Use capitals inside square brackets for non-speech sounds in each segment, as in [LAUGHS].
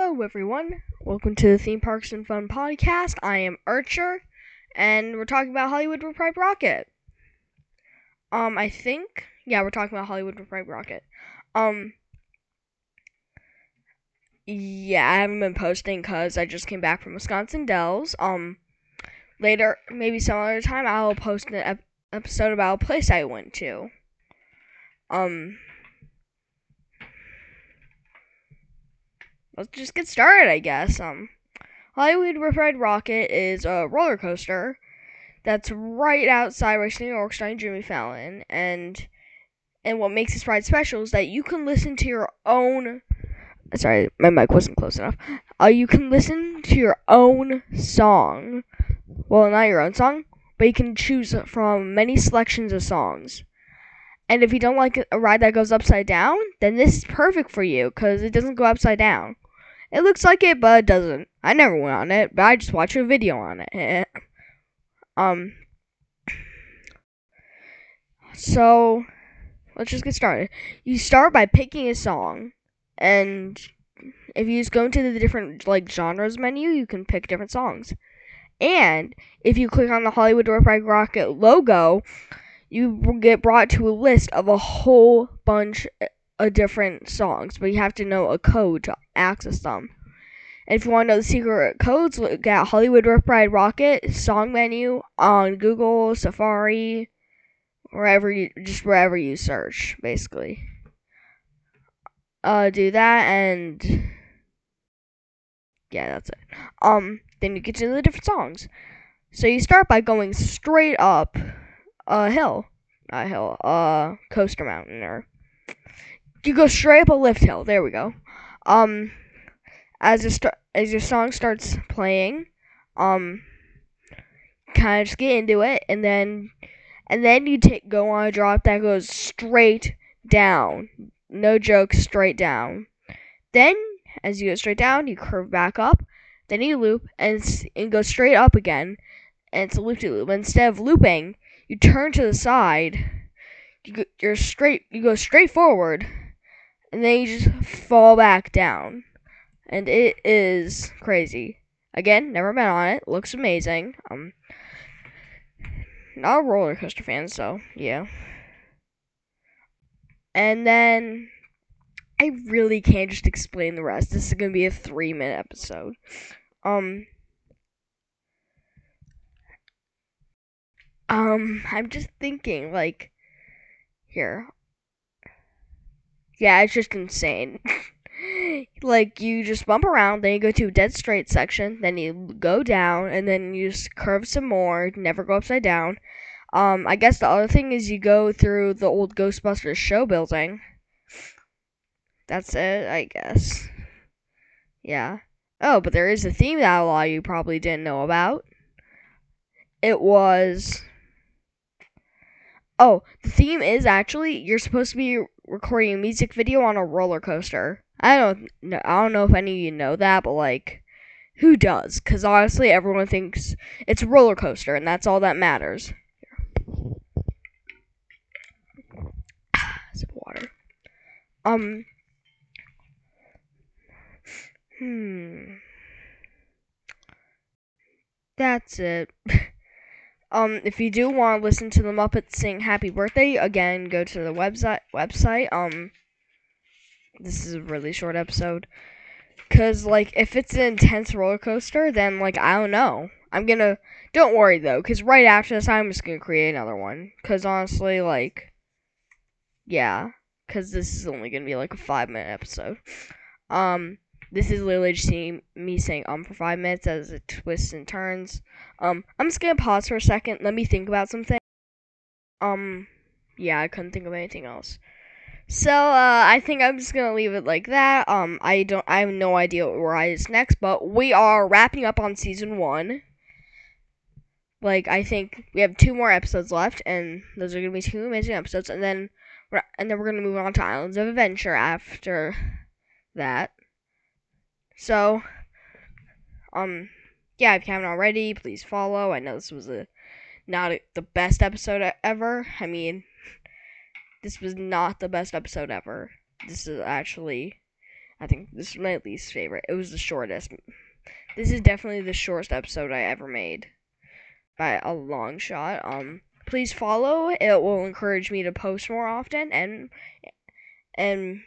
Hello, everyone. Welcome to the Theme Parks and Fun podcast. I am Archer, and we're talking about Hollywood Pride Rocket. Um, I think, yeah, we're talking about Hollywood Pride Rocket. Um, yeah, I haven't been posting because I just came back from Wisconsin Dells. Um, later, maybe some other time, I'll post an ep- episode about a place I went to. Um, let's just get started, I guess. Um, Hollywood Pride Rocket is a roller coaster that's right outside Race Through New York starring Jimmy Fallon, and and what makes this ride special is that you can listen to your own. Sorry, my mic wasn't close enough. Uh, you can listen to your own song. Well, not your own song, but you can choose from many selections of songs. And if you don't like a ride that goes upside down, then this is perfect for you because it doesn't go upside down. It looks like it, but it doesn't. I never went on it, but I just watched a video on it. [LAUGHS] um. So, let's just get started. You start by picking a song, and if you just go into the different like genres menu, you can pick different songs. And if you click on the Hollywood Pride Rocket logo, you get brought to a list of a whole bunch of different songs, but you have to know a code to access them. And if you want to know the secret codes, look at Hollywood Rip Ride Rocket song menu on Google, Safari, wherever you just wherever you search, basically. Uh, do that and yeah, that's it. Um, then you get to the different songs. So you start by going straight up a hill, not a hill, a coaster mountain, or you go straight up a lift hill. There we go. Um, as your st- as your song starts playing, um, kind of just get into it, and then and then you take go on a drop that goes straight down. No joke, straight down. Then, as you go straight down, you curve back up. Then you loop and and go straight up again, and it's a loop loop. Instead of looping, you turn to the side. You go, you're straight. You go straight forward, and then you just fall back down and it is crazy. Again, never been on it. Looks amazing. Um, not a roller coaster fan, so yeah. And then I really can't just explain the rest. This is gonna be a three minute episode. Um. Um, I'm just thinking, like, here. Yeah, it's just insane. [LAUGHS] like you just bump around, then you go to a dead straight section, then you go down, and then you just curve some more, never go upside down. Um, I guess the other thing is you go through the old Ghostbusters show building. That's it, I guess. Yeah. Oh, but there is a theme that a lot you probably didn't know about. It was. Oh, the theme is actually you're supposed to be recording a music video on a roller coaster. I don't know. I don't know if any of you know that, but like, who does? Because honestly, everyone thinks it's a roller coaster, and that's all that matters. Of water. Um. Hmm. That's it. [LAUGHS] um, if you do want to listen to the Muppets sing "Happy Birthday," again, go to the website. Website. Um this is a really short episode. Cause like if it's an intense roller coaster, then like I don't know. I'm gonna don't worry though, cause right after this I'm just gonna create another one. Cause honestly, like yeah, cause this is only gonna be like a five minute episode. Um, this is literally just me saying um for five minutes as it twists and turns. Um, I'm just gonna pause for a second. Let me think about something. Um, yeah, I couldn't think of anything else. So uh, I think I'm just gonna leave it like that. Um, I don't, I have no idea where I is next, but we are wrapping up on season one. Like I think we have two more episodes left, and those are gonna be two amazing episodes, and then and then we're gonna move on to Islands of Adventure after that. So, um, yeah, if you haven't already, please follow. I know this was a not a, the best episode ever. I mean, this was not the best episode ever. This is actually I think this is my least favorite. It was the shortest. This is definitely the shortest episode I ever made by a long shot. Um, please follow. It will encourage me to post more often and and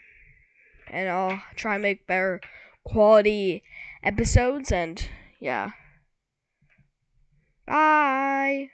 and I'll try and make better quality episodes and yeah. Bye.